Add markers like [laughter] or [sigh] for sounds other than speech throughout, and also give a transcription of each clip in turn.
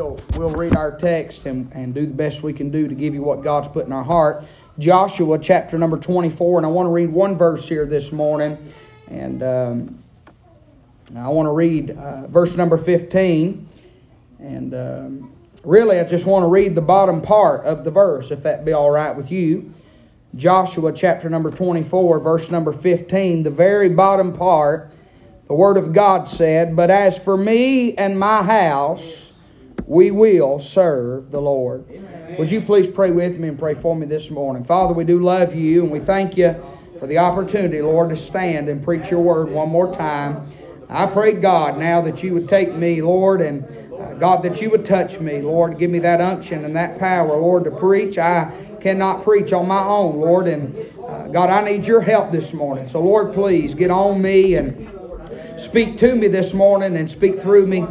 we'll, we'll read our text and, and do the best we can do to give you what God's put in our heart. Joshua chapter number 24, and I want to read one verse here this morning. And um, I want to read uh, verse number 15. And um, really, I just want to read the bottom part of the verse, if that be all right with you. Joshua chapter number 24, verse number 15, the very bottom part, the Word of God said, But as for me and my house, we will serve the Lord. Amen. Would you please pray with me and pray for me this morning? Father, we do love you and we thank you for the opportunity, Lord, to stand and preach your word one more time. I pray, God, now that you would take me, Lord, and uh, God, that you would touch me, Lord. Give me that unction and that power, Lord, to preach. I cannot preach on my own, Lord. And uh, God, I need your help this morning. So, Lord, please get on me and speak to me this morning and speak through me,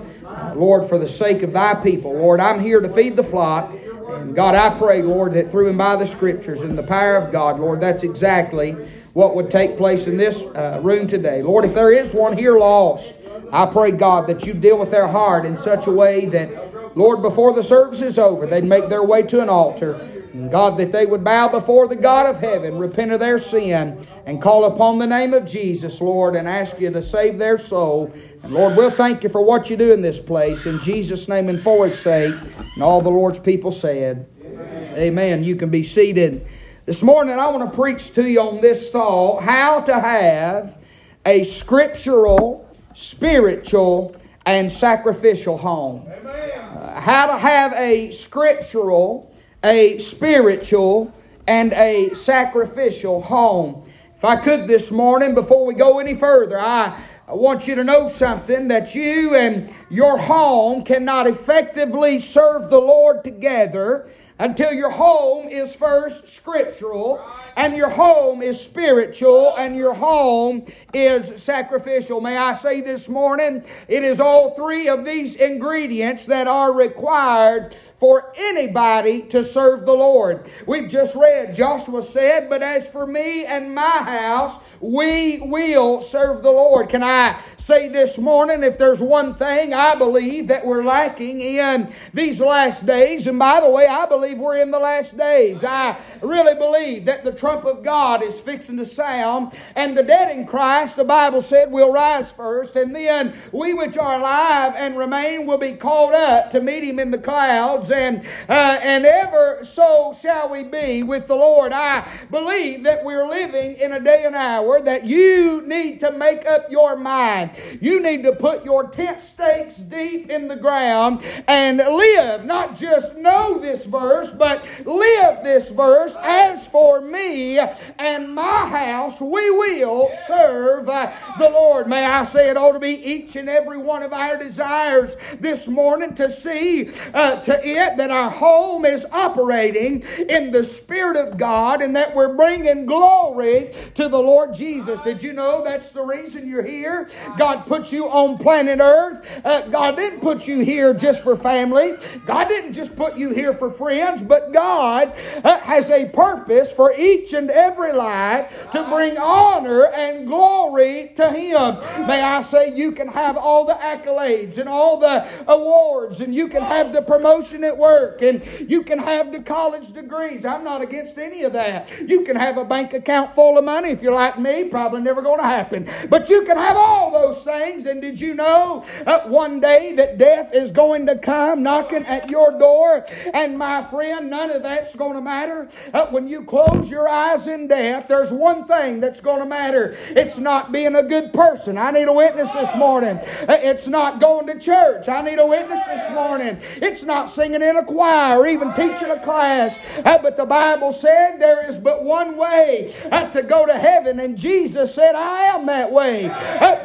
Lord, for the sake of thy people. Lord, I'm here to feed the flock. And God, I pray, Lord, that through and by the scriptures and the power of God, Lord, that's exactly what would take place in this uh, room today. Lord, if there is one here lost, I pray, God, that you deal with their heart in such a way that, Lord, before the service is over, they'd make their way to an altar and God, that they would bow before the God of heaven, repent of their sin, and call upon the name of Jesus, Lord, and ask you to save their soul. And Lord, we'll thank you for what you do in this place. In Jesus' name and for its sake. And all the Lord's people said, Amen. Amen. You can be seated. This morning, I want to preach to you on this thought how to have a scriptural, spiritual, and sacrificial home. Uh, how to have a scriptural, a spiritual and a sacrificial home. If I could this morning, before we go any further, I want you to know something that you and your home cannot effectively serve the Lord together until your home is first scriptural and your home is spiritual and your home is sacrificial. May I say this morning, it is all three of these ingredients that are required for anybody to serve the Lord. We've just read, Joshua said, But as for me and my house, we will serve the Lord. Can I say this morning, if there's one thing I believe that we're lacking in these last days, and by the way, I believe we're in the last days. I really believe that the trump of God is fixing to sound, and the dead in Christ, the Bible said, will rise first, and then we which are alive and remain will be called up to meet him in the clouds, and uh, and ever so shall we be with the Lord. I believe that we're living in a day and hour that you need to make up your mind. You need to put your tent stakes deep in the ground and live, not just know this verse, but live this verse. As for me and my house, we will serve uh, the Lord. May I say it ought to be each and every one of our desires this morning to see uh, to it that our home is operating in the Spirit of God and that we're bringing glory to the Lord Jesus. Did you know that's the reason you're here? God put you on planet Earth. Uh, God didn't put you here just for family. God didn't just put you here for friends, but God uh, has a purpose for each and every life to bring honor and glory to Him. May I say, you can have all the accolades and all the awards, and you can have the promotion at work, and you can have the college degrees. I'm not against any of that. You can have a bank account full of money if you're like me, probably never going to happen. But you can have all those things, and did you know uh, one day that death is going to come knocking at your door? And my friend, none of that's going to matter. Uh, when you close your eyes in death, there's one thing that's going to matter. It's not being a good person. I need a witness this morning. Uh, it's not going to church. I need a witness this morning. It's not singing in a choir or even teaching a class. Uh, but the Bible said there is but one way uh, to go to heaven, and Jesus said, I am that way,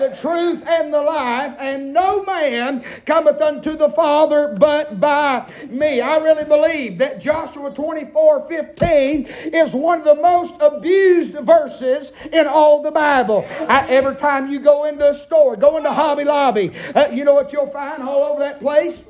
the truth and the life, and no man cometh unto the Father but by me. I really believe that Joshua 24 15 is one of the most abused verses in all the Bible. I, every time you go into a store, go into Hobby Lobby, uh, you know what you'll find all over that place?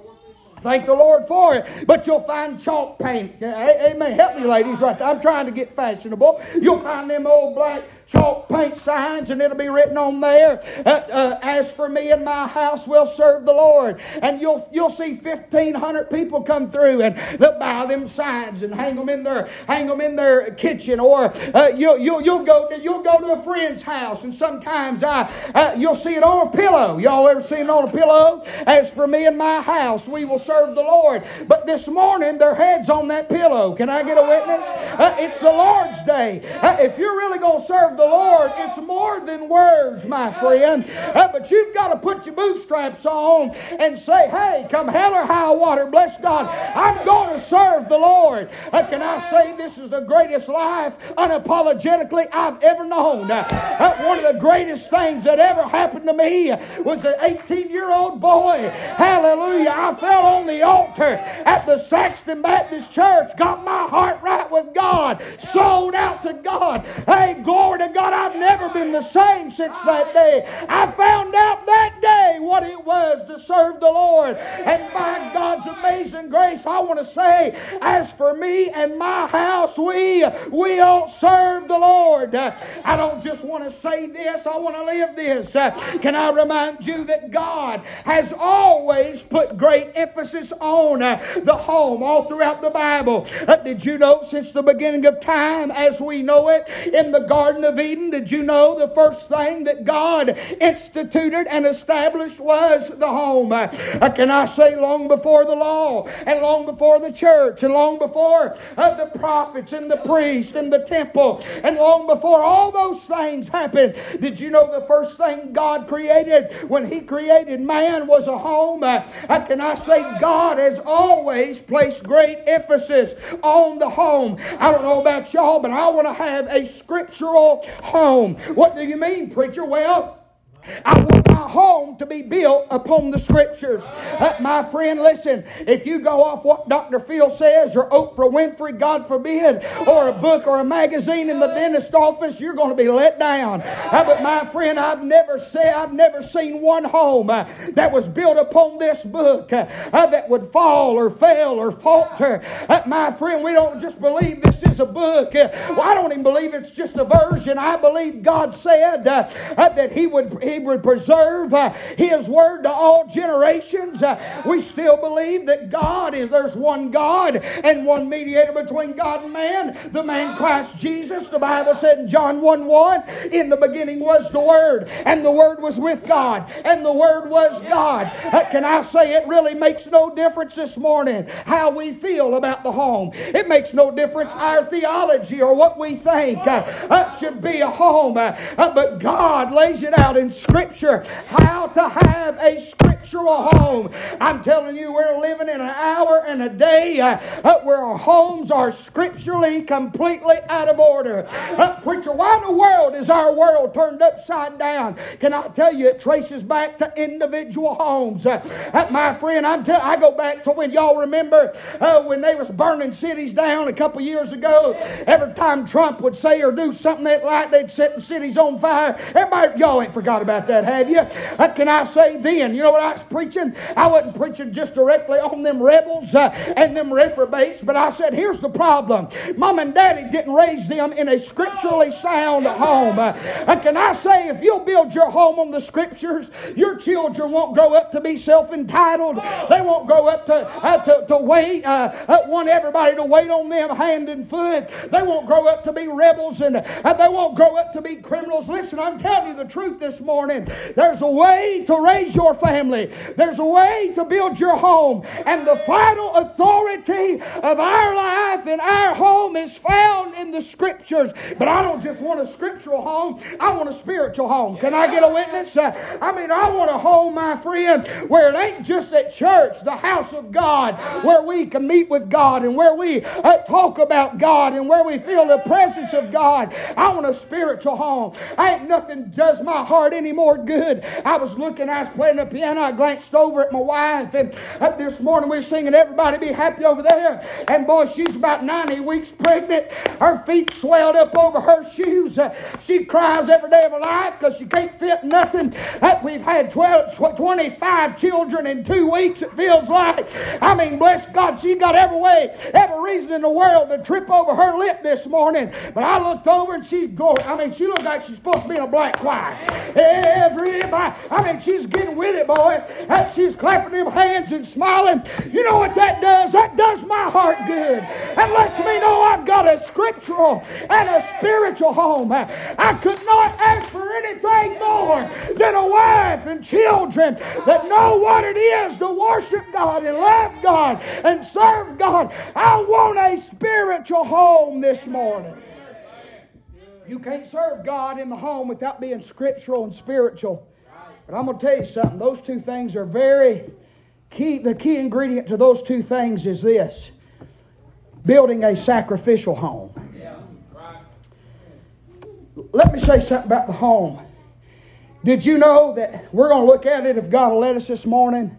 Thank the Lord for it. But you'll find chalk paint. Amen. Help me, ladies, right there. I'm trying to get fashionable. You'll find them old black chalk paint signs and it'll be written on there, uh, uh, as for me and my house, we'll serve the Lord. And you'll, you'll see 1,500 people come through and they'll buy them signs and hang them in their, hang them in their kitchen. Or uh, you'll, you'll, you'll, go to, you'll go to a friend's house and sometimes uh, uh, you'll see it on a pillow. Y'all ever seen it on a pillow? As for me and my house, we will serve the Lord. But this morning, their head's on that pillow. Can I get a witness? Uh, it's the Lord's day. if you're really going to serve the Lord, it's more than words, my friend. but you've got to put your bootstraps on and say, hey, come hell or high water, bless God, I'm going to serve the Lord. Uh, can I say this is the greatest life unapologetically I've ever known? Uh, one of the greatest things that ever happened to me was an 18 year old boy. Hallelujah. I fell on the altar at the Saxton Baptist Church, got my heart right with God, sold out to God. Hey, glory to God, I've never been the same since that day. I found out that day what it was to serve the Lord. And by God's amazing grace, I want to say, as for me and my house, we will serve the Lord. I don't just want to say this, I want to live this. Can I remind you that God has always put great emphasis on the home all throughout the Bible? Uh, did you know since the beginning of time, as we know it, in the Garden of Eden, did you know the first thing that God instituted and established was the home? Can I say, long before the law, and long before the church, and long before uh, the prophets and the priests and the temple, and long before all those things happened, did you know the first thing God created when He created man was a home? Uh, can I say, God has always placed great emphasis on the home. I don't know about y'all, but I want to have a scriptural home. What do you mean, preacher? Well, I want my home to be built upon the scriptures. Uh, my friend, listen, if you go off what Dr. Phil says or Oprah Winfrey, God forbid, or a book or a magazine in the dentist office, you're going to be let down. Uh, but my friend, I've never said, I've never seen one home uh, that was built upon this book uh, uh, that would fall or fail or falter. Uh, my friend, we don't just believe this is a book. well, I don't even believe it's just a version. I believe God said that He would. He he would preserve uh, His word to all generations. Uh, we still believe that God is, there's one God and one mediator between God and man, the man Christ Jesus. The Bible said in John 1 1, in the beginning was the Word, and the Word was with God, and the Word was God. Uh, can I say it really makes no difference this morning how we feel about the home? It makes no difference our theology or what we think uh, should be a home, uh, but God lays it out in Scripture how to have a scriptural home. I'm telling you, we're living in an hour and a day uh, where our homes are scripturally completely out of order. Uh, preacher, why in the world is our world turned upside down? Can I tell you, it traces back to individual homes. Uh, uh my friend, I'm tell- I go back to when y'all remember uh, when they was burning cities down a couple years ago. Every time Trump would say or do something that like they'd set the cities on fire. Everybody, y'all ain't forgot about about that, have you? Uh, can I say then? You know what I was preaching? I wasn't preaching just directly on them rebels uh, and them reprobates, but I said, here's the problem. Mom and daddy didn't raise them in a scripturally sound home. Uh, can I say, if you'll build your home on the scriptures, your children won't grow up to be self entitled. They won't grow up to, uh, to, to wait, uh, uh, want everybody to wait on them hand and foot. They won't grow up to be rebels and they won't grow up to be criminals. Listen, I'm telling you the truth this morning morning. There's a way to raise your family, there's a way to build your home. And the final authority of our life and our home is found in the scriptures. But I don't just want a scriptural home, I want a spiritual home. Can I get a witness? Uh, I mean, I want a home, my friend, where it ain't just at church, the house of God, where we can meet with God and where we uh, talk about God and where we feel the presence of God. I want a spiritual home. I ain't nothing does my heart any more good. I was looking, I was playing the piano, I glanced over at my wife, and this morning we were singing Everybody be happy over there. And boy, she's about 90 weeks pregnant. Her feet swelled up over her shoes. Uh, she cries every day of her life because she can't fit nothing. Uh, we've had 12, 25 children in two weeks, it feels like. I mean, bless God, she got every way, every reason in the world to trip over her lip this morning. But I looked over and she's going, I mean, she looks like she's supposed to be in a black choir. Everybody, I mean, she's getting with it, boy. And she's clapping them hands and smiling. You know what that does? That does my heart good. And lets me know I've got a scriptural and a spiritual home. I could not ask for anything more than a wife and children that know what it is to worship God and love God and serve God. I want a spiritual home this morning. You can't serve God in the home without being scriptural and spiritual. But I'm going to tell you something. Those two things are very key. The key ingredient to those two things is this building a sacrificial home. Let me say something about the home. Did you know that we're going to look at it if God will let us this morning?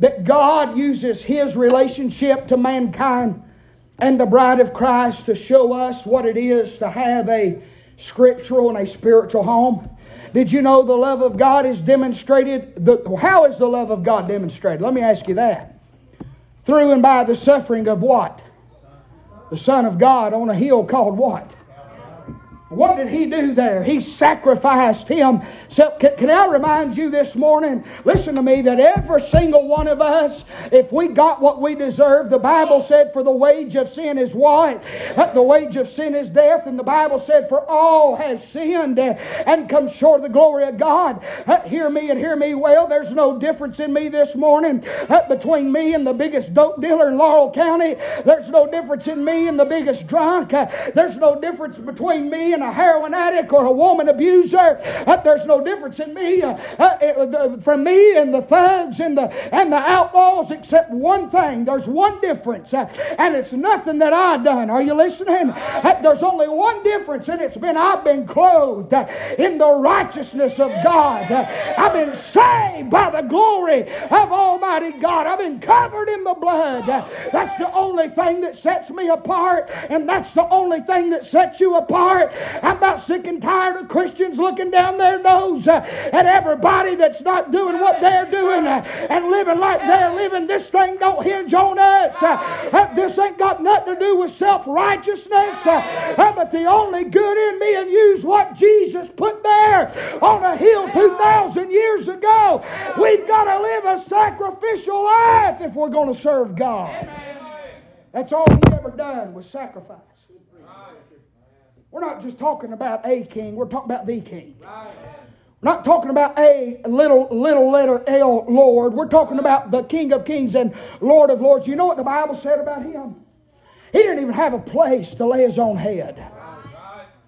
That God uses His relationship to mankind and the bride of Christ to show us what it is to have a scriptural and a spiritual home. Did you know the love of God is demonstrated? The, how is the love of God demonstrated? Let me ask you that. Through and by the suffering of what? The Son of God on a hill called what? What did he do there? He sacrificed himself. Can, can, I remind you this morning? Listen to me that every single one of us, if we got what we deserve, the Bible said, for the wage of sin is what? The wage of sin is death. And the Bible said, for all have sinned and come short of the glory of God. Hear me and hear me well. There's no difference in me this morning between me and the biggest dope dealer in Laurel County. There's no difference in me and the biggest drunk. There's no difference between me and a heroin addict or a woman abuser. Uh, there's no difference in me uh, uh, from me and the thugs and the and the outlaws except one thing. There's one difference, and it's nothing that I've done. Are you listening? there's only one difference, and it's been I've been clothed in the righteousness of God. I've been saved by the glory of Almighty God. I've been covered in the blood. That's the only thing that sets me apart, and that's the only thing that sets you apart. I'm about sick and tired of Christians looking down their nose uh, at everybody that's not doing what they're doing uh, and living like they're living. This thing don't hinge on us. Uh, this ain't got nothing to do with self righteousness. But the only good in me and use what Jesus put there on a hill 2,000 years ago. We've got to live a sacrificial life if we're going to serve God. That's all he ever done was sacrifice. We're not just talking about a king, we're talking about the king. We're not talking about a little little letter L Lord. We're talking about the King of Kings and Lord of Lords. You know what the Bible said about him? He didn't even have a place to lay his own head.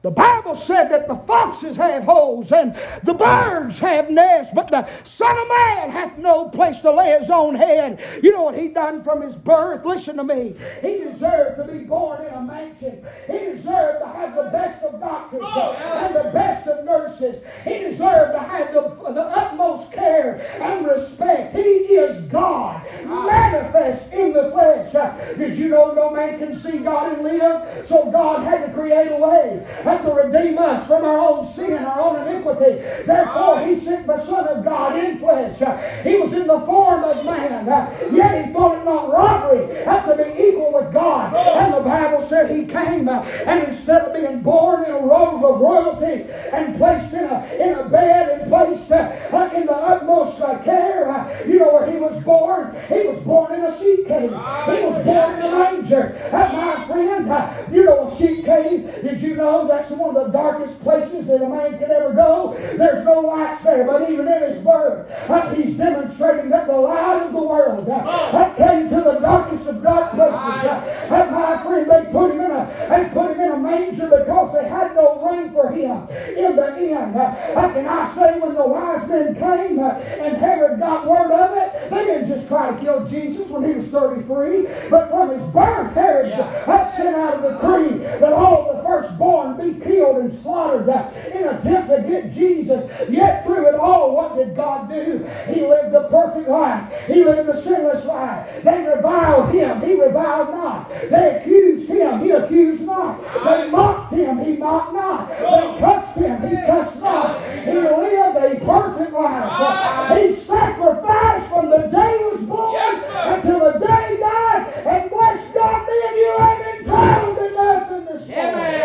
The Bible said that the foxes have holes and the birds have nests, but the Son of Man hath no place to lay his own head. You know what he done from his birth? Listen to me. He deserved to be born in a mansion. He deserved to have the best of doctors oh, and the best of nurses. He deserved to have the, the utmost care and respect. He is God, manifest in the flesh. Did you know no man can see God and live? So God had to create a way to redeem us from our own sin, our own iniquity. Therefore, he sent the Son of God in flesh. He was in the form of man, yet he thought it not robbery to be equal with God. And the Bible said he came, and instead of being born in a robe of royalty and placed in a, in a bed and placed uh, in the utmost uh, care, uh, you know where he was born? He was born in a sheep cave. He was born in a manger. my friend, you know a sheep cave? Did you know that that's one of the darkest places that a man could ever go. There's no lights there, but even in his birth, uh, he's demonstrating that the light of the world uh, came to the darkest of dark places. Uh, my friend, they put him in a they put him in a manger because they had no room for him in the end, Uh, can I say when the wise men came uh, and Herod got word of it, they didn't just try to kill Jesus when he was 33. But from his birth, Herod yeah. sent out a decree that all the firstborn be killed and slaughtered uh, in attempt to get Jesus. Yet through it all, what did God do? He lived a perfect life. He lived a sinless life. They reviled him. He reviled not. They accused him. He accused not. They mocked him. He mocked not. They cussed him. He cussed not. He lived a perfect life. He sacrificed from the day he was born yes, until the day he died. And bless God, me and you ain't entitled to nothing this morning.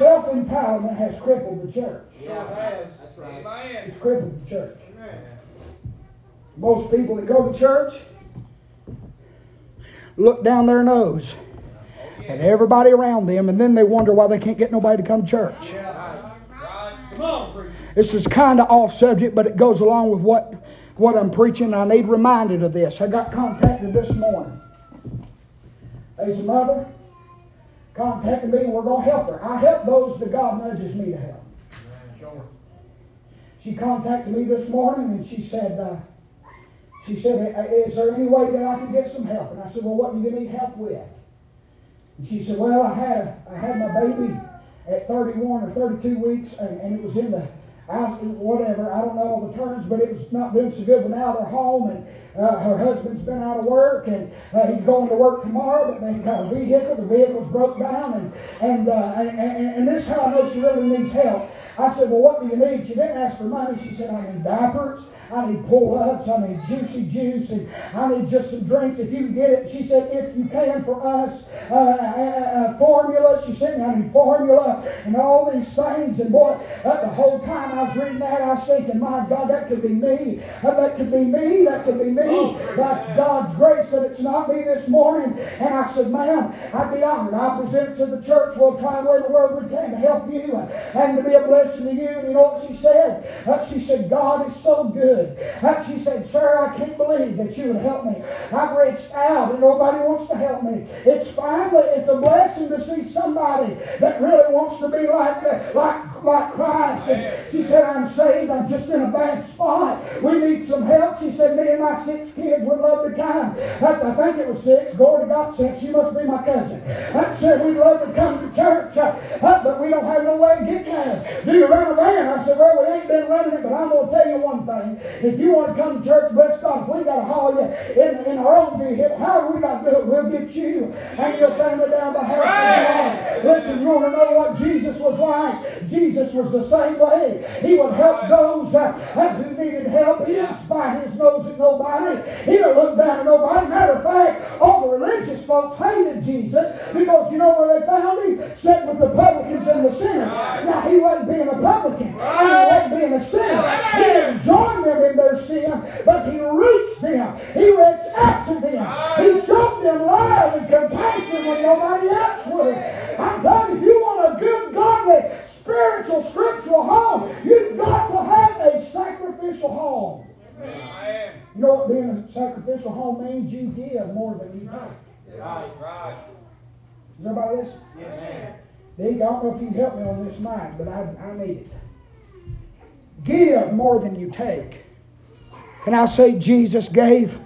Self-empowerment has crippled the church. Yeah, it has. That's right. It's crippled the church. Most people that go to church look down their nose at everybody around them, and then they wonder why they can't get nobody to come to church. This is kind of off subject, but it goes along with what, what I'm preaching. I need reminded of this. I got contacted this morning. There's a mother contacted me, and we're going to help her. I help those that God nudges me to help. Sure. She contacted me this morning, and she said, uh, she said, Is there any way that I can get some help? And I said, Well, what do you need help with? And she said, Well, I had, I had my baby at 31 or 32 weeks, and, and it was in the whatever, I don't know all the terms, but it was not doing so good. But now they're home, and uh, her husband's been out of work, and uh, he's going to work tomorrow, but they've got a vehicle. The vehicle's broke down, and and, uh, and, and, and this is how I know she really needs help. I said, Well, what do you need? She didn't ask for money. She said, I need diapers. I need pull ups. I need juicy juice. And I need just some drinks. If you can get it, she said, if you can for us, uh, uh, uh, formula. She said, I need formula and all these things. And boy, uh, the whole time I was reading that, I was thinking, my God, that could be me. Uh, that could be me. That could be me. Oh, That's God's grace that it's not me this morning. And I said, ma'am, I'd be honored. I present it to the church. We'll try and way the world we can to help you and to be a blessing to you. And you know what she said? Uh, she said, God is so good good. And she said, Sir, I can't believe that you would help me. I've reached out and nobody wants to help me. It's finally, it's a blessing to see somebody that really wants to be like, like, like Christ. And she said, I'm saved. I'm just in a bad spot. We need some help. She said, me and my six kids would love to come. I think it was six. Glory to God said, she must be my cousin. I said, we'd love to come to church, uh, but we don't have no way to get there. Do you run a van? I said, well, we ain't been running it, but I'm going to tell you one thing. If you want to come to church, bless God, if we got to haul you in, in our own vehicle, however we going to do it, we'll get you and your family down the house. Listen, you want to know what Jesus was like? Jesus was the same way. He would help those uh, who needed help. He didn't spite his nose at nobody. He didn't look down at nobody. Matter of fact, all the religious folks hated Jesus because you know where they found him? Sitting with the publicans and the sinners. Now, he wasn't being a publican. He wasn't being a sinner. He didn't join them in their sin, but he reached them. He reached out to them. He showed them love and compassion when nobody else would. I'm you, if you want a good, godly, spiritual, scriptural home, you've got to have a sacrificial home. You know what being a sacrificial home means? You give more than you take. Right, right. Is everybody listening? Yes, I don't know if you can help me on this night, but I, I need it. Give more than you take. Can I say Jesus gave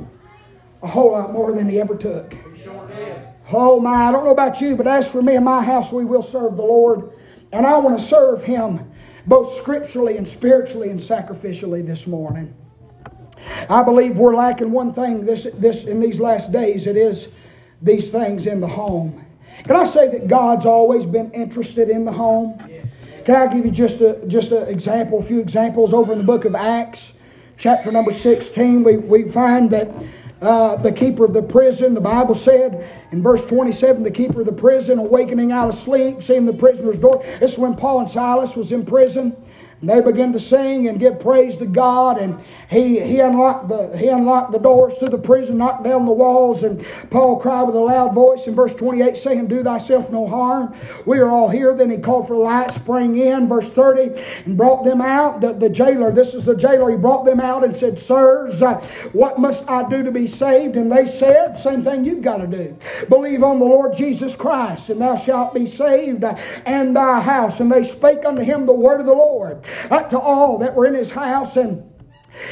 a whole lot more than he ever took? Oh my, I don't know about you, but as for me and my house, we will serve the Lord. And I want to serve him both scripturally and spiritually and sacrificially this morning. I believe we're lacking one thing this, this in these last days. It is these things in the home. Can I say that God's always been interested in the home? Can I give you just a just an example, a few examples over in the book of Acts? chapter number 16, we, we find that uh, the keeper of the prison, the Bible said in verse 27, the keeper of the prison awakening out of sleep, seeing the prisoner's door. This is when Paul and Silas was in prison. And they began to sing and give praise to God. And he, he, unlocked the, he unlocked the doors to the prison, knocked down the walls. And Paul cried with a loud voice in verse 28, saying, Do thyself no harm. We are all here. Then he called for light, sprang in, verse 30, and brought them out. The, the jailer, this is the jailer, he brought them out and said, Sirs, uh, what must I do to be saved? And they said, Same thing you've got to do. Believe on the Lord Jesus Christ, and thou shalt be saved, uh, and thy house. And they spake unto him the word of the Lord uh, to all that were in his house. And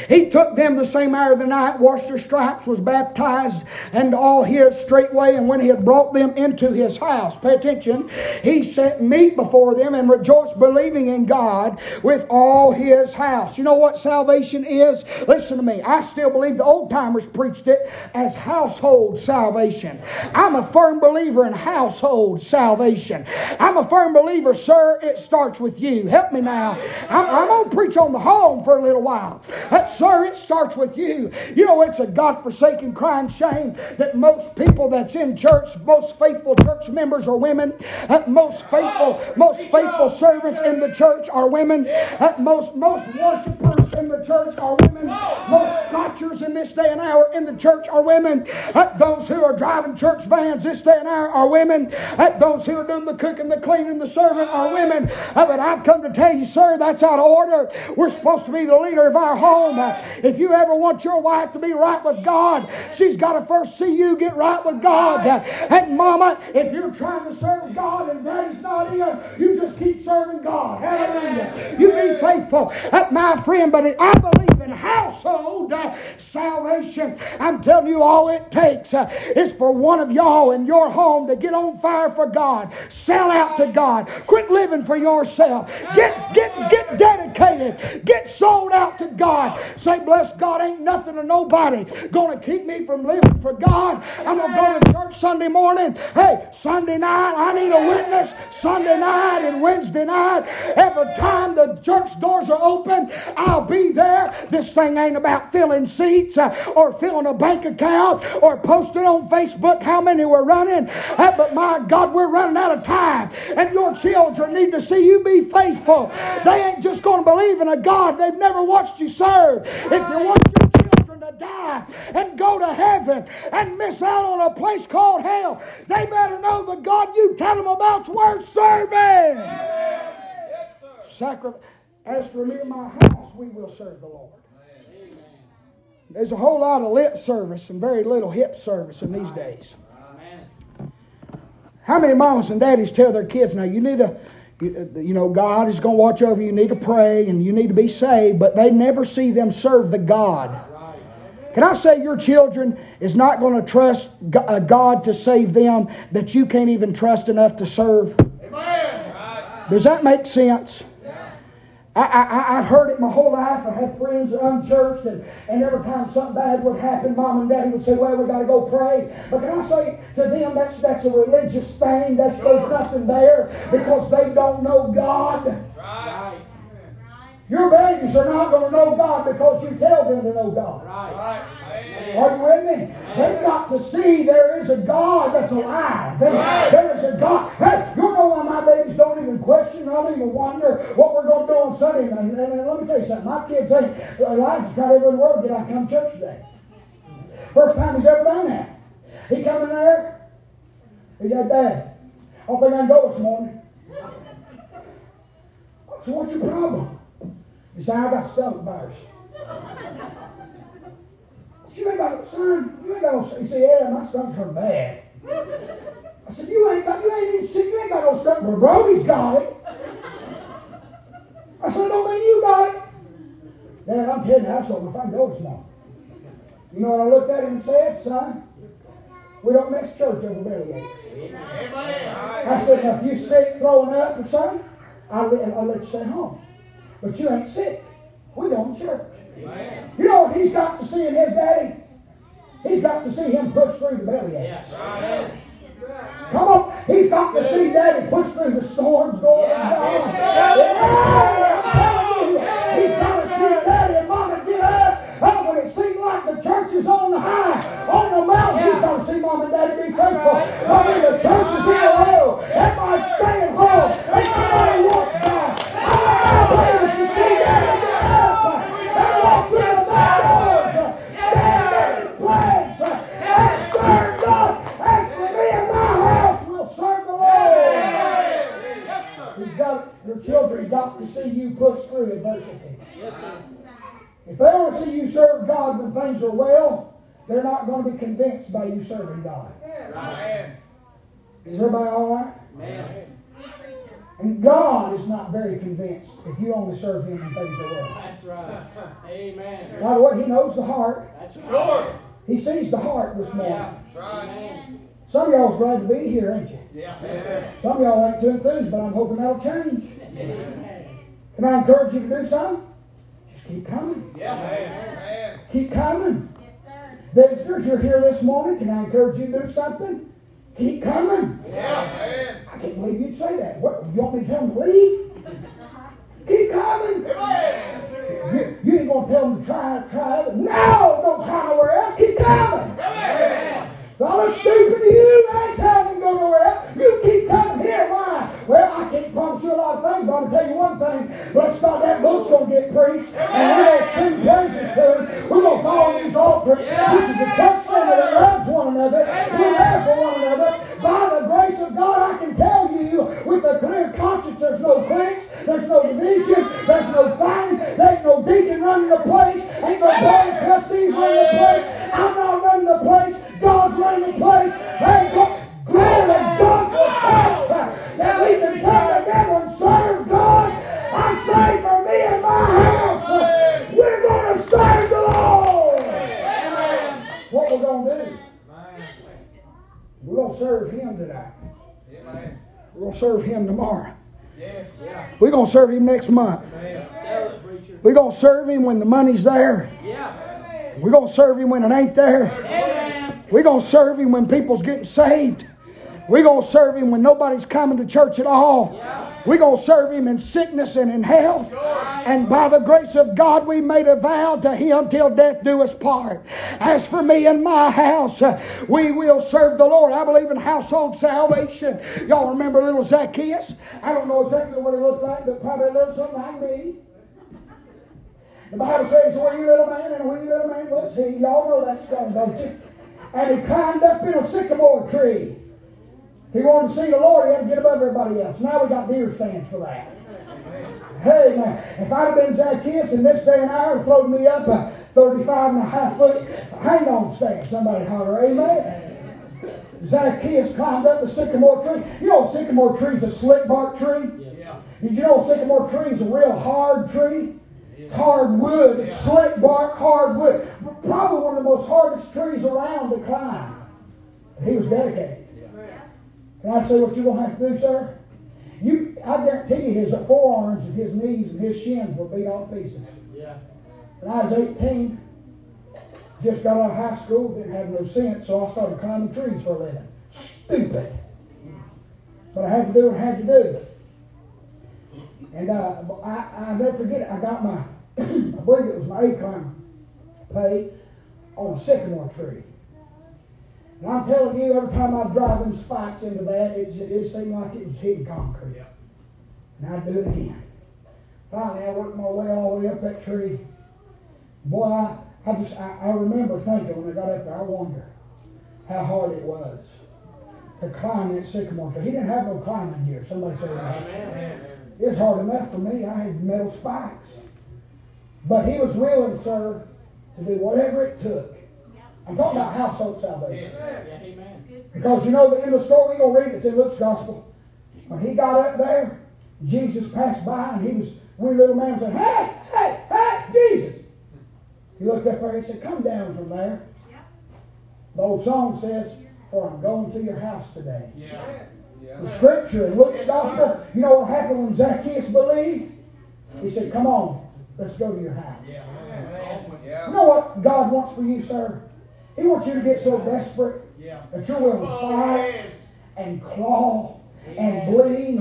He took them the same hour of the night, washed their stripes, was baptized, and all his straightway. And when he had brought them into his house, pay attention, he set meat before them and rejoiced, believing in God with all his house. You know what salvation is? Listen to me. I still believe the old timers preached it as household salvation. I'm a firm believer in household salvation. I'm a firm believer, sir, it starts with you. Help me now. I'm, I'm going to preach on the home for a little while. Sir, it starts with you. You know, it's a God forsaken crying shame that most people that's in church, most faithful church members are women. Uh, most faithful, most faithful servants in the church are women. Most, most worshipers in the church are women. Most scotchers in this day and hour in the church are women. Those who are driving church vans this day and hour are women. Those who are doing the cooking, the cleaning, the serving are women. But I've come to tell you, sir, that's out of order. We're supposed to be the leader of our home. Uh, if you ever want your wife to be right with God, she's got to first see you get right with God. And mama, if you're trying to serve God and daddy's not here, you just keep serving God. Hallelujah. You be faithful. My friend, but I believe in household uh, salvation. I'm telling you, all it takes uh, is for one of y'all in your home to get on fire for God. Sell out to God. Quit living for yourself. Get get get dedicated. Get sold out to God. Say, bless God, ain't nothing or nobody gonna keep me from living for God. I'm gonna go to church Sunday morning. Hey, Sunday night, I need a witness. Sunday night and Wednesday night. Every time the church doors are open, I'll be there. This thing ain't about filling seats uh, or filling a bank account or posting on Facebook how many we're running. But my God, we're running out of time. And your children need to see you be faithful. They ain't just to believe in a God they've never watched you serve. If you want your children to die and go to heaven and miss out on a place called hell, they better know the God you tell them about's worth serving. Sacri- As for me and my house, we will serve the Lord. There's a whole lot of lip service and very little hip service in these days. How many mamas and daddies tell their kids now, you need to, you, you know, God is going to watch over you, you need to pray and you need to be saved, but they never see them serve the God. Can I say your children is not going to trust uh, God to save them that you can't even trust enough to serve? Does that make sense? I, I, I've heard it my whole life. I had friends unchurched, and, and every time something bad would happen, mom and daddy would say, Well, we got to go pray. But can I say to them, that's, that's a religious thing. That's, there's nothing there because they don't know God. Right. Your babies are not going to know God because you tell them to know God. Right. Are you with me? They've got to see there is a God that's alive. There, there is a God. Hey, you know why my babies don't even question, I don't even wonder what we're Sunday. And, and, and let me tell you something. My kids ain't, Elijah's tried every word get out come to church today. First time he's ever done that. He come in there. He said, Dad, I don't think I can go this morning. So what's your problem? He said, I got stomach virus. You ain't got, son, you ain't got no, he said, yeah, my stomach's hurt bad. I said, you ain't got, you ain't even sick, you ain't got no stomach, Brody's got it. I said, don't mean you got it. Dad, I'm telling you, if I go this morning. You know what I looked at him and said, son? We don't mix church over belly aches. I said, now if you sick, throwing up or something, I'll let, I'll let you stay home. But you ain't sick. We to church. You know what he's got to see in his daddy? He's got to see him push through the belly aches. Come on, he's got to see daddy push through the storms going on. Yeah, I'm telling you, he's got to see daddy and mama get up. Oh, when it seems like the church is on the high, on the mountain, he's got to see mom and daddy be faithful. I mean, the church is in a row. Everybody's staying home. Ain't somebody walks by. I want my to see daddy get up and walk through the back to see you push through adversity. Yes, sir. If they don't see you serve God when things are well, they're not going to be convinced by you serving God. Is everybody all right? Amen. And God is not very convinced if you only serve Him when things are well. That's right. Amen. By the way, He knows the heart. That's right. Sure. He sees the heart this morning. Yeah. Right. Amen. Some of y'all's glad to be here, ain't you? Yeah. Some of y'all ain't too enthused, but I'm hoping that'll change. Amen. Can I encourage you to do something? Just keep coming. Yeah. Man. Keep coming. Yes, sir. Visitors, you're here this morning. Can I encourage you to do something? Keep coming. Yeah. Man. I can't believe you'd say that. What? You want me to tell them to leave? Uh-huh. Keep coming. Amen. You, you ain't gonna tell them to try, try it. No, don't try nowhere else. Keep coming. Amen. I'm stupid to you. I ain't telling to go nowhere else. You keep coming here. Why? Well, I can't promise you a lot of things, but I'm gonna tell you one thing. Let's start that book's gonna get preached, and we're gonna sing praises to him. We're gonna follow these altars. This is a church family that loves one another. We're there for one another. By the grace of God, I can tell you with a clear conscience, there's no cliques, there's no division, there's no fighting, there ain't no deacon running the place, ain't no board of trustees running the place. Running the place. Hey, go- glory God for church that we can come together and serve God. I say for me and my house, we're going to serve the Lord. That's what we're going to do. We're going to serve Him tonight. Amen. We're going to serve Him tomorrow. Yes. We're going to serve Him next month. We're going to serve Him when the money's there. Yeah. We're going to serve Him when it ain't there. We're going to serve Him when people's getting saved. We're going to serve Him when nobody's coming to church at all. We're going to serve Him in sickness and in health. And by the grace of God, we made a vow to Him till death do us part. As for me and my house, uh, we will serve the Lord. I believe in household salvation. Y'all remember little Zacchaeus? I don't know exactly what he looked like, but probably a little something like me. The Bible says, "A you little man and a you little man was he." Y'all know that song, don't you? And he climbed up in a sycamore tree. If he wanted to see the Lord, he had to get above everybody else. Now we got deer stands for that. Hey, man, if I'd have been Zacchaeus in this day and hour, throwed me up a 35 and a half foot hang on stand. Somebody holler, amen. Zacchaeus climbed up the sycamore tree. You know, a sycamore tree's a slick bark tree. Yeah. Did you know a sycamore tree is a real hard tree? It's hard wood, it's slick bark, hard wood. Probably one of the most hardest trees around to climb. And he was dedicated. Can I say what you're going to have to do, sir? You, I guarantee you his forearms and his knees and his shins were beat all pieces. Yeah. When I was 18, just got out of high school, didn't have no sense, so I started climbing trees for a living. Stupid. But I had to do what I had to do. And uh, I, I'll never forget it. I got my, [clears throat] I believe it was my acorn pay on a sycamore tree. And I'm telling you, every time I drive them spikes into that, it, it seemed like it was hitting concrete. Yeah. And I'd do it again. Finally, I worked my way all the way up that tree. Boy, I, I just, I, I remember thinking when I got up there, I wonder how hard it was to climb that sycamore tree. He didn't have no climbing gear. Somebody said that. Amen. It was hard enough for me. I had metal spikes. But he was willing, sir, to do whatever it took. I'm talking about household salvation. Yeah. Amen. Because you know the end of the story, we're going to read it. It's in Luke's gospel. When he got up there, Jesus passed by and he was, wee little man said, Hey, hey, hey, Jesus. He looked up there and said, Come down from there. The old song says, For I'm going to your house today. Yeah. The scripture in Luke's gospel, you know what happened when Zacchaeus believed? He said, Come on, let's go to your house. You know what God wants for you, sir? He wants you to get so desperate that you're willing to fight and claw and bleed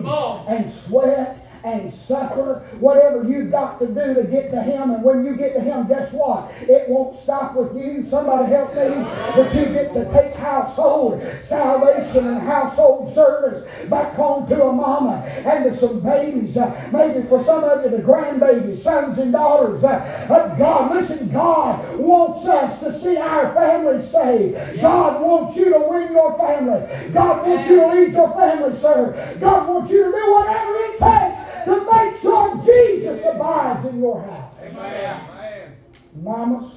and sweat and suffer, whatever you've got to do to get to Him. And when you get to Him, guess what? It won't stop with you. Somebody help me. But you get to take household salvation and household service back home to a mama and to some babies. Uh, maybe for some of you, the grandbabies, sons and daughters. Uh, uh, God, listen, God wants us to see our family saved. God wants you to win your family. God wants you to lead your family, sir. God wants you to do whatever it takes to make sure Jesus abides in your house. Amen. Mamas,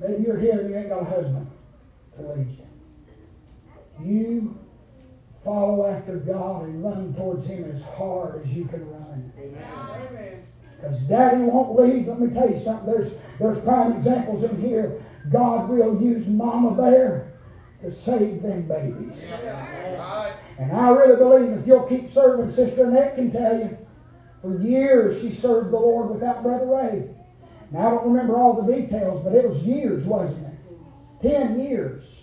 maybe you're here and you ain't got a husband to lead you. You follow after God and run towards Him as hard as you can run. Amen. Because Daddy won't leave. Let me tell you something. There's, there's prime examples in here. God will use Mama Bear to save them babies. And I really believe if you'll keep serving, Sister Annette can tell you, for years she served the Lord without Brother Ray. Now I don't remember all the details, but it was years, wasn't it? Ten years.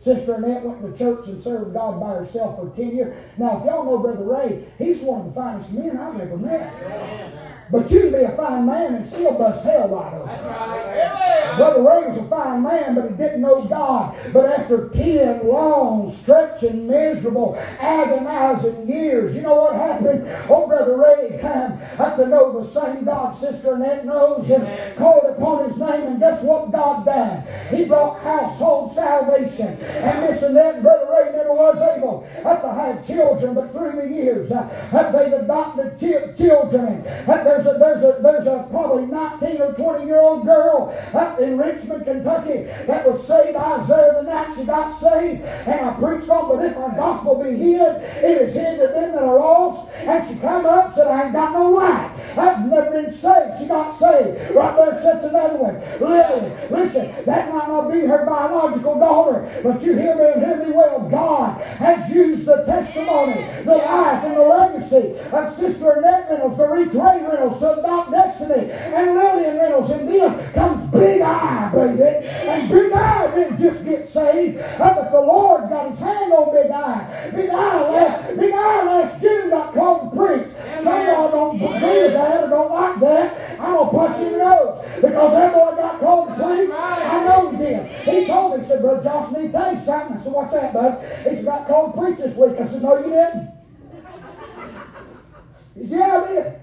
Sister Annette went to church and served God by herself for ten years. Now, if y'all know Brother Ray, he's one of the finest men I've ever met. But you can be a fine man and still bust hell wide open. That's right. Brother Ray was a fine man, but he didn't know God. But after 10 long, stretching, miserable, agonizing years, you know what happened? Oh, Brother Ray came up to know the same God Sister Annette knows and called upon his name. And guess what God done? He brought household salvation. And Miss Annette and Brother Ray never was able to have children, but through the years, uh, they've adopted chi- children. And uh, there's a, there's a, there's a probably 19 or 20 year old girl up in Richmond, Kentucky that was saved Isaiah the night she got saved. And I preached on, but if our gospel be hid, it is hid to them that are lost. And she come up and said, I ain't got no light. I've never been saved. She got saved. Right there sits another one. Lily, listen, that might not be her biological daughter, but you hear me and hear me well. God has used the testimony, the life, and the legacy of Sister Annette Reynolds, the Ray Reynolds, to adopt Destiny, and Lillian Reynolds, and then comes Big Eye, baby. And Big Eye didn't just get saved, but the Lord's got his hand on Big Eye. Big Eye last, Big Eye last June got called to preach. Some of y'all don't agree with that or don't like that. I'm going to punch you in the nose because that boy got called to preach. I know he did. He told me, he said, Brother Josh, need to tell you something. I said, what's that, bud? He said, got called to preach this week. I said, no, you didn't. He said, yeah, I did.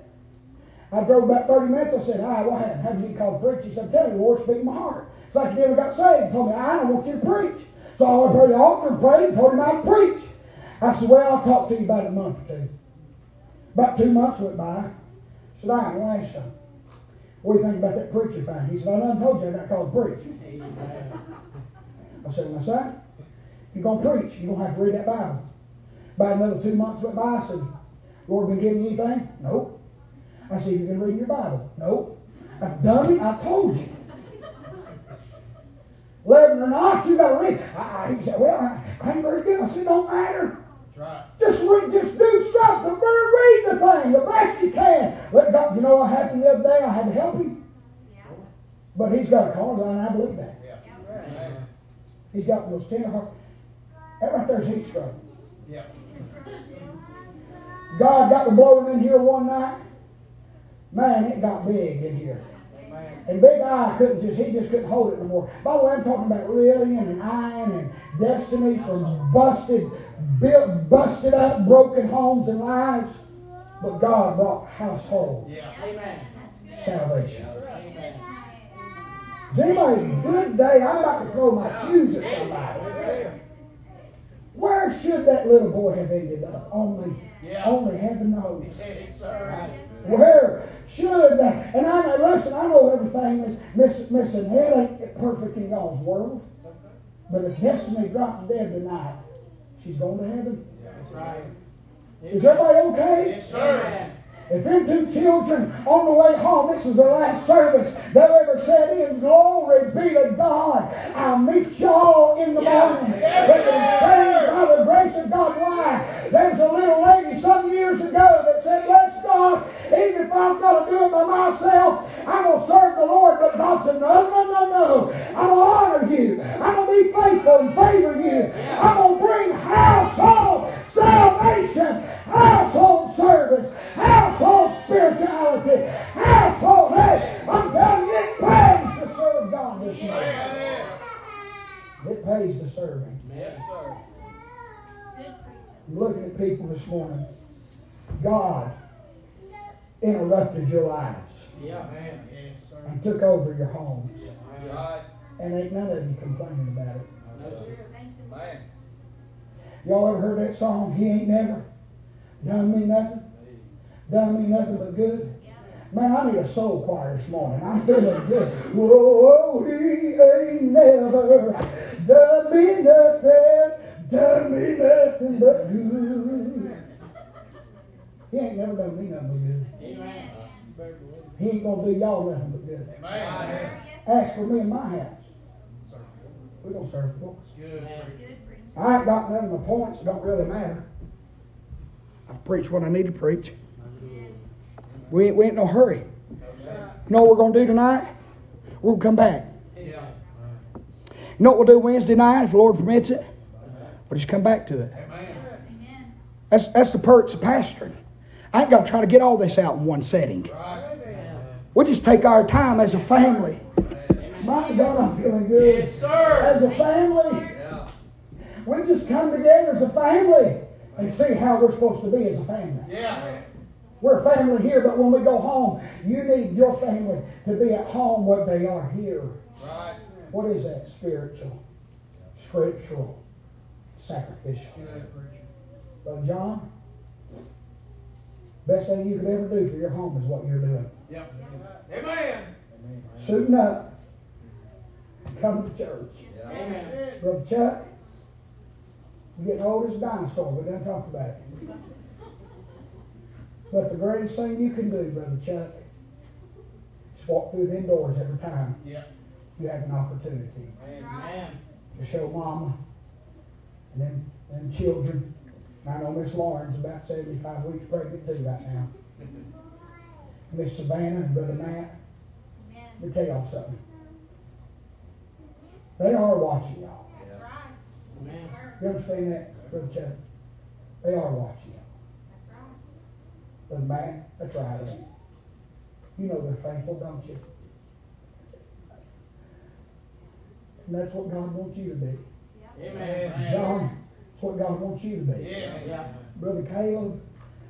I drove about 30 minutes. I said, ah, Hi, what happened? How'd you called to preach? He said, Tell me, Lord speak my heart. It's like you never got saved. He told me, I don't want you to preach. So I went to the altar and prayed and told him I'd preach. I said, Well, I'll talk to you about a month or two. About two months went by. I said, I ain't last time. What do you think about that preacher thing? He said, I done told you I got called to preach. I said, My son, you're going to preach, you're going to have to read that Bible. About another two months went by. I said, Lord been giving you anything? Nope. I said, You been reading your Bible? Nope. I dummy, I told you. Eleven or not, you gotta read. I, he said, Well, I, I ain't very good. I said, Don't matter. Right. Just read, just do something. Read the thing the best you can. Let God, you know what happened the other day? I had to help him. But he's got a cause, and I believe that. Yeah. He's got those tender heart. That right there's heat stroke. Yeah. God got the blowing in here one night. Man, it got big in here. And Big Eye couldn't just, he just couldn't hold it no more. By the way, I'm talking about Lillian and Ian and Destiny from busted, built, busted up, broken homes and lives. But God brought household Yeah. Amen. salvation. Amen. Is anybody good day? I'm about to throw my shoes at somebody. Where should that little boy have ended up? Only, Yeah. only heaven knows. Where should? And I know, listen, I know everything is miss, missing. It ain't perfect in God's world. But if Destiny drops dead tonight, she's going to heaven. That's right. Is everybody okay? Yes, sir. If them two children on the way home, this is the last service they'll ever said in glory be to God. I'll meet y'all in the Yeah. morning. Yes, they can by the grace of God why. There was a little lady some years ago that said, God, even if I've got to do it by myself, I'm going to serve the Lord. But God said, No, no, no, no. I'm going to honor you. I'm going to be faithful and favor you. I'm going to bring household salvation, household service, household spirituality, household. Hey, I'm telling you, it pays to serve God this morning. It pays to serve Him. Yes, sir. I'm looking at people this morning. God interrupted your lives Yeah. Amen. Yes, sir. and took over your homes. Right. And ain't none of you complaining about it. No, sir. Amen. Y'all ever heard that song, He Ain't Never Done Me Nothing? Done me nothing but good? Man, I need a soul choir this morning. I'm feeling good. Whoa, he ain't never done me nothing, done me nothing but good. He ain't never done me nothing but good. Amen. He ain't gonna do y'all nothing but good. Amen. Ask for me in my house. We're gonna serve the books. Good. I ain't got none of my points, it don't really matter. I've preached what I need to preach. We ain't, we ain't no hurry. You know what we're gonna do tonight? We'll come back. Yeah. You know what we'll do Wednesday night if the Lord permits it? We'll just come back to it. Amen. That's that's the perks of pastoring. I ain't got to try to get all this out in one setting. Right. We just take our time as a family. My God, I'm feeling good. Yes, sir. As a family, Yeah. we just come together as a family and see how we're supposed to be as a family. Yeah. We're a family here, but when we go home, you need your family to be at home what they are here. Right. What is that? Spiritual, scriptural, sacrificial. Brother John, best thing you could ever do for your home is what you're doing. Yep. Amen. Suiting up and coming to church. Amen. Brother Chuck, you're getting old as a dinosaur. We done talked about it. But the greatest thing you can do, Brother Chuck, is walk through the doors every time Yeah. you have an opportunity Amen. to show Mama and them, them children. I know Miss Lauren's about 75 weeks pregnant too right now. Miss Savannah and Brother Matt, let me tell y'all something. They are watching y'all. That's right. Amen. You understand that, Brother Chuck? They are watching you. Brother Matt, that's right. You know they're faithful, don't you? And that's what God wants you to be. Amen. John, that's what God wants you to be. Yes. Yeah. Brother Caleb,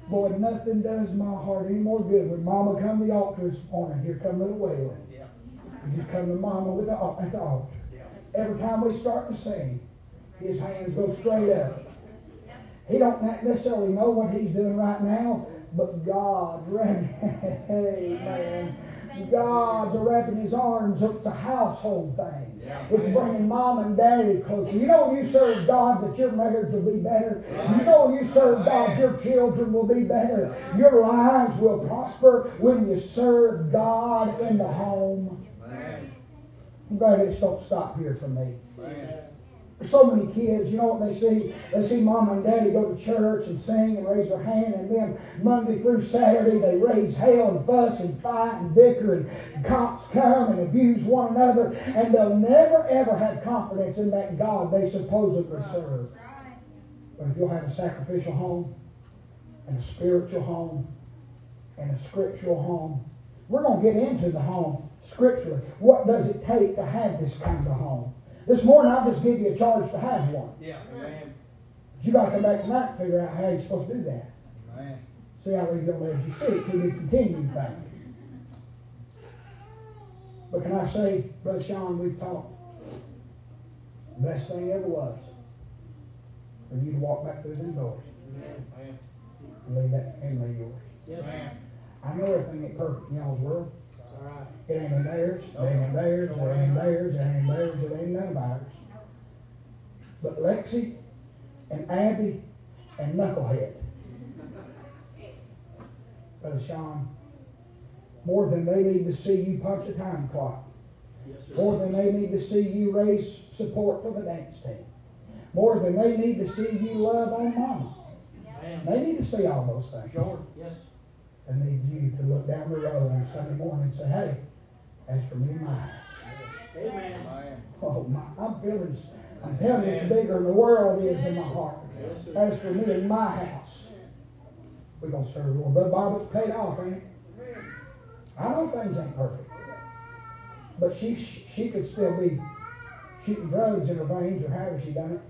boy, nothing does my heart any more good when Mama come to the altar this morning. Here come little Waylon. Yeah. You just come to Mama with the, al- at the altar. Yeah. Every time we start to sing, his hands go straight up. He don't necessarily know what he's doing right now, but God, wrapping, [laughs] hey man, God's wrapping his arms. Up. It's a household thing. It's bringing mom and daddy closer. You know you serve God that your marriage will be better. You know you serve God your children will be better. Your lives will prosper when you serve God in the home. I'm glad this don't stop here for me. So many kids, you know what they see? They see mom and daddy go to church and sing and raise their hand, and then Monday through Saturday they raise hell and fuss and fight and bicker, and cops come and abuse one another, and they'll never ever have confidence in that God they supposedly serve. But if you'll have a sacrificial home, and a spiritual home, and a scriptural home, we're going to get into the home scripturally. What does it take to have this kind of home? This morning, I'll just give you a charge to have one. Yeah. Amen. You got to come back tonight and figure out how you're supposed to do that. Amen. See how leave don't let you see it till you continue thing. But can I say, Brother Sean, we've talked. The best thing ever was for you to walk back through them doors Amen. and leave that family yours. Yes. Amen. I know everything ain't perfect in y'all's world. It ain't in theirs, it ain't in theirs, it ain't in theirs, it ain't in theirs, it ain't none of ours. But Lexi and Abby and Knucklehead, Brother Sean, more than they need to see you punch a time clock, more than they need to see you raise support for the dance team, more than they need to see you love on mama. They need to see all those things. Sure. Yes. They need you to look down the road on Sunday morning and say, hey, as for me and my house. Amen. Oh my, I'm feeling, I'm telling it's bigger than the world is in my heart. As for me and my house, we're gonna serve the Lord. Brother Bob, it's paid off, ain't it? I know things ain't perfect. But she, she could still be shooting drugs in her veins or however she done it.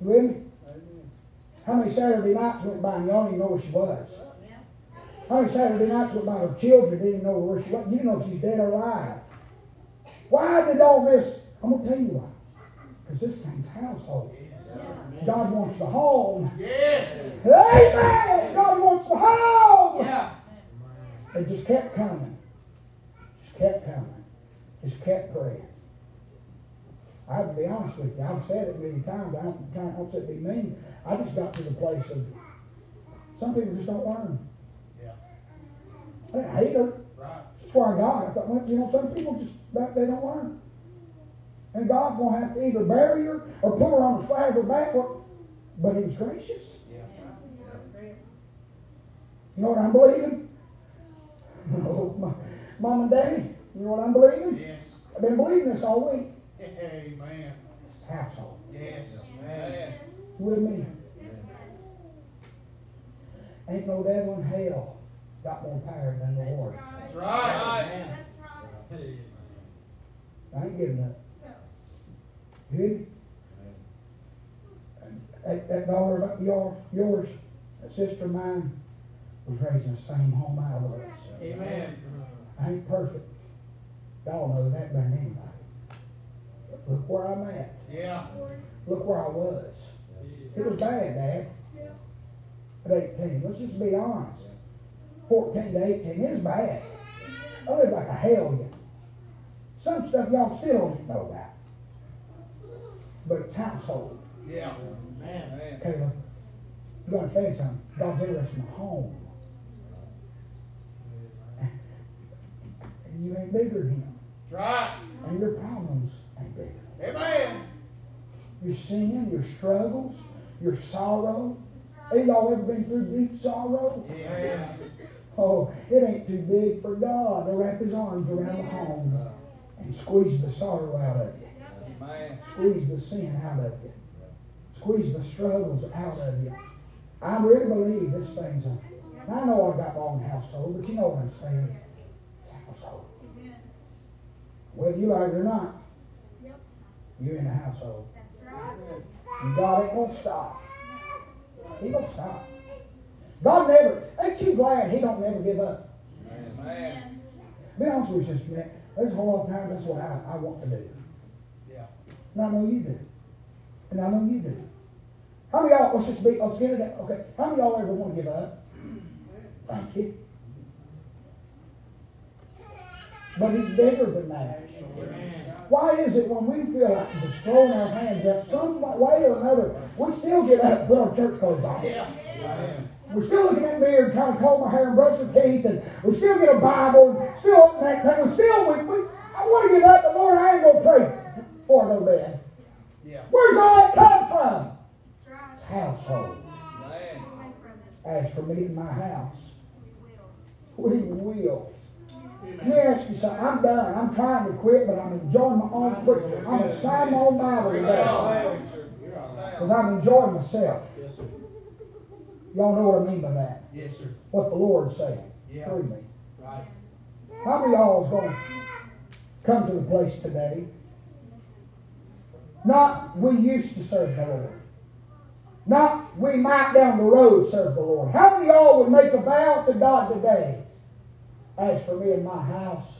You with me? How many Saturday nights went by and y'all don't even know where she was? How many Saturday nights by her children didn't know where she was? You know if she's dead or alive. Why did all this? I'm going to tell you why. Because this thing's household. God wants the home. Yes. Amen! God wants the home! Yeah. They just kept coming. Just kept coming. Just kept praying. I have to be honest with you. I've said it many times. I don't try not to be mean. I just got to the place of some people just don't learn. Yeah. I didn't hate her. Right. That's where I got. I thought, well, you know, some people just they don't learn. And God's gonna have to either bury her or put her on the flag of her back. Or, but He was gracious. Yeah. You know what I'm believing? [laughs] Oh, my, Mom and Daddy, you know what I'm believing? Yes. I've been believing this all week. Amen. It's household. Yes. Amen. With me. Ain't no devil in hell got more power than the Lord. That's right. Amen. right. I ain't giving up. You hear? That, that daughter of yours, yours, that sister of mine, was raised in the same home I was. Amen. I ain't perfect. Y'all know that better than anybody. But look where I'm at. Yeah. Look where I was. It was bad, Dad. Yeah. At 18. Let's just be honest. 14 to 18 it was bad. I live like a hellion. Some stuff y'all still don't know about. But it's household. Yeah. Man, man. Caleb, you gotta understand something. God's interested in the home. And you ain't bigger than him. That's right. And your problems ain't bigger. Amen. Your sin, your struggles, your sorrow. Ain't y'all ever been through deep sorrow? Yeah. Oh, it ain't too big for God to wrap his arms around the home and squeeze the sorrow out of you. Amen. Squeeze the sin out of you. Squeeze the struggles out of you. I really believe this thing's a. I know I got wrong household, but you know what I'm saying. It's a household. Whether you like it or not, you're in a household. And God ain't gonna stop. He don't stop. God never. Ain't you glad He don't never give up? Amen. Be honest with you, a. There's a whole lot of times that's what I, I want to do. Yeah. And I know you do. And I know you do. How many of y'all, let's just be, let's get it out. Okay. How many of y'all ever want to give up? Thank you. But he's bigger than that. Why is it when we feel like just throwing our hands up, some way or another, we still get up and put our church clothes on? Yeah. Amen. We're still looking at mirror and trying to comb our hair and brush our teeth, and we still get a Bible, and still open that thing. We still, we, we, I want to get up, but Lord, I ain't going to pray for no bed. Yeah. Where's all that come from? It's household. Amen. As for me and my house, we will. Let me Amen. ask you something. I'm done. I'm trying to quit, but I'm enjoying my own quit. I'm going to sign my own Bible today because I'm enjoying myself. Yes, sir. Y'all know what I mean by that. Yes, sir. What the Lord's saying Yeah. through me. Right. How many y'all is going to come to the place today? Not we used to serve the Lord. Not we might down the road serve the Lord. How many of y'all would make a vow to God today? As for me and my house,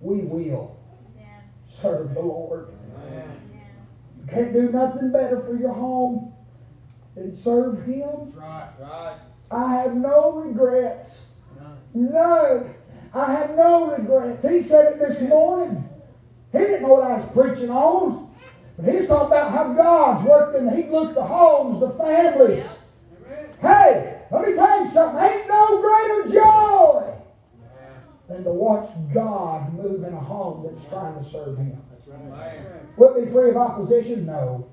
we will serve the Lord. Amen. You can't do nothing better for your home than serve Him. Right. Right. I have no regrets. None. None. I have no regrets. He said it this morning. He didn't know what I was preaching on. But he's talking about how God's worked and he looked at the homes, the families. Hey, let me tell you something. Ain't no greater joy than to watch God move in a home that's trying to serve him. That's right. Amen. Will it be free of opposition? No.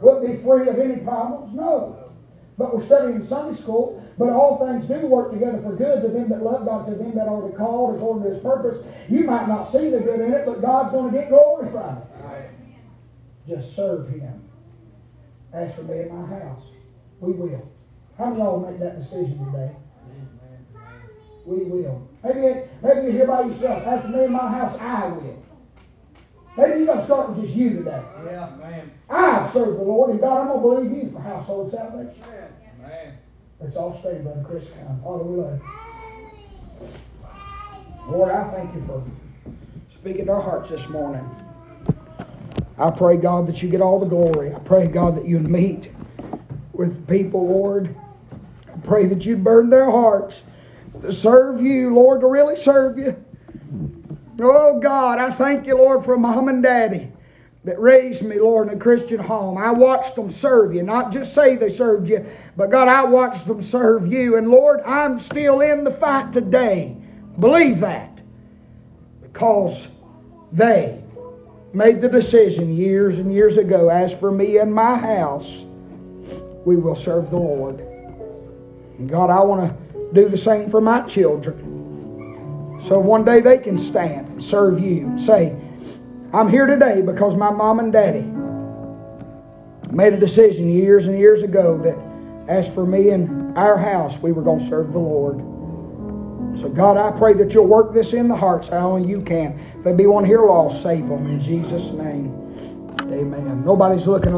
Will it be free of any problems? No. But we're studying Sunday school. But all things do work together for good to them that love God, to them that are the called according to His purpose. You might not see the good in it, but God's going to get glory from it. Just serve Him. As for me and my house, we will. How many y'all make that decision today? We will. Maybe, maybe you're here by yourself. As for me and my house, I will. Maybe you got to start with just you today. Yeah. man. I serve the Lord, and God, I'm going to believe you for household salvation. Amen. Let's all stay, Brother Chris. Come. Father, we love you. Lord, I thank you for speaking to our hearts this morning. I pray, God, that you get all the glory. I pray, God, that you meet with people, Lord. I pray that you burn their hearts to serve you, Lord, to really serve you. Oh, God, I thank you, Lord, for mom and daddy that raised me, Lord, in a Christian home. I watched them serve you, not just say they served you, but God, I watched them serve you. And Lord, I'm still in the fight today. Believe that. Because they made the decision years and years ago as for me and my house, we will serve the Lord. And God, I want to do the same for my children. So one day they can stand and serve you and say, I'm here today because my mom and daddy made a decision years and years ago that as for me and our house, we were going to serve the Lord. So, God, I pray that you'll work this in the hearts how only you can. If there be one here lost, save them in Jesus' name. Amen. Nobody's looking.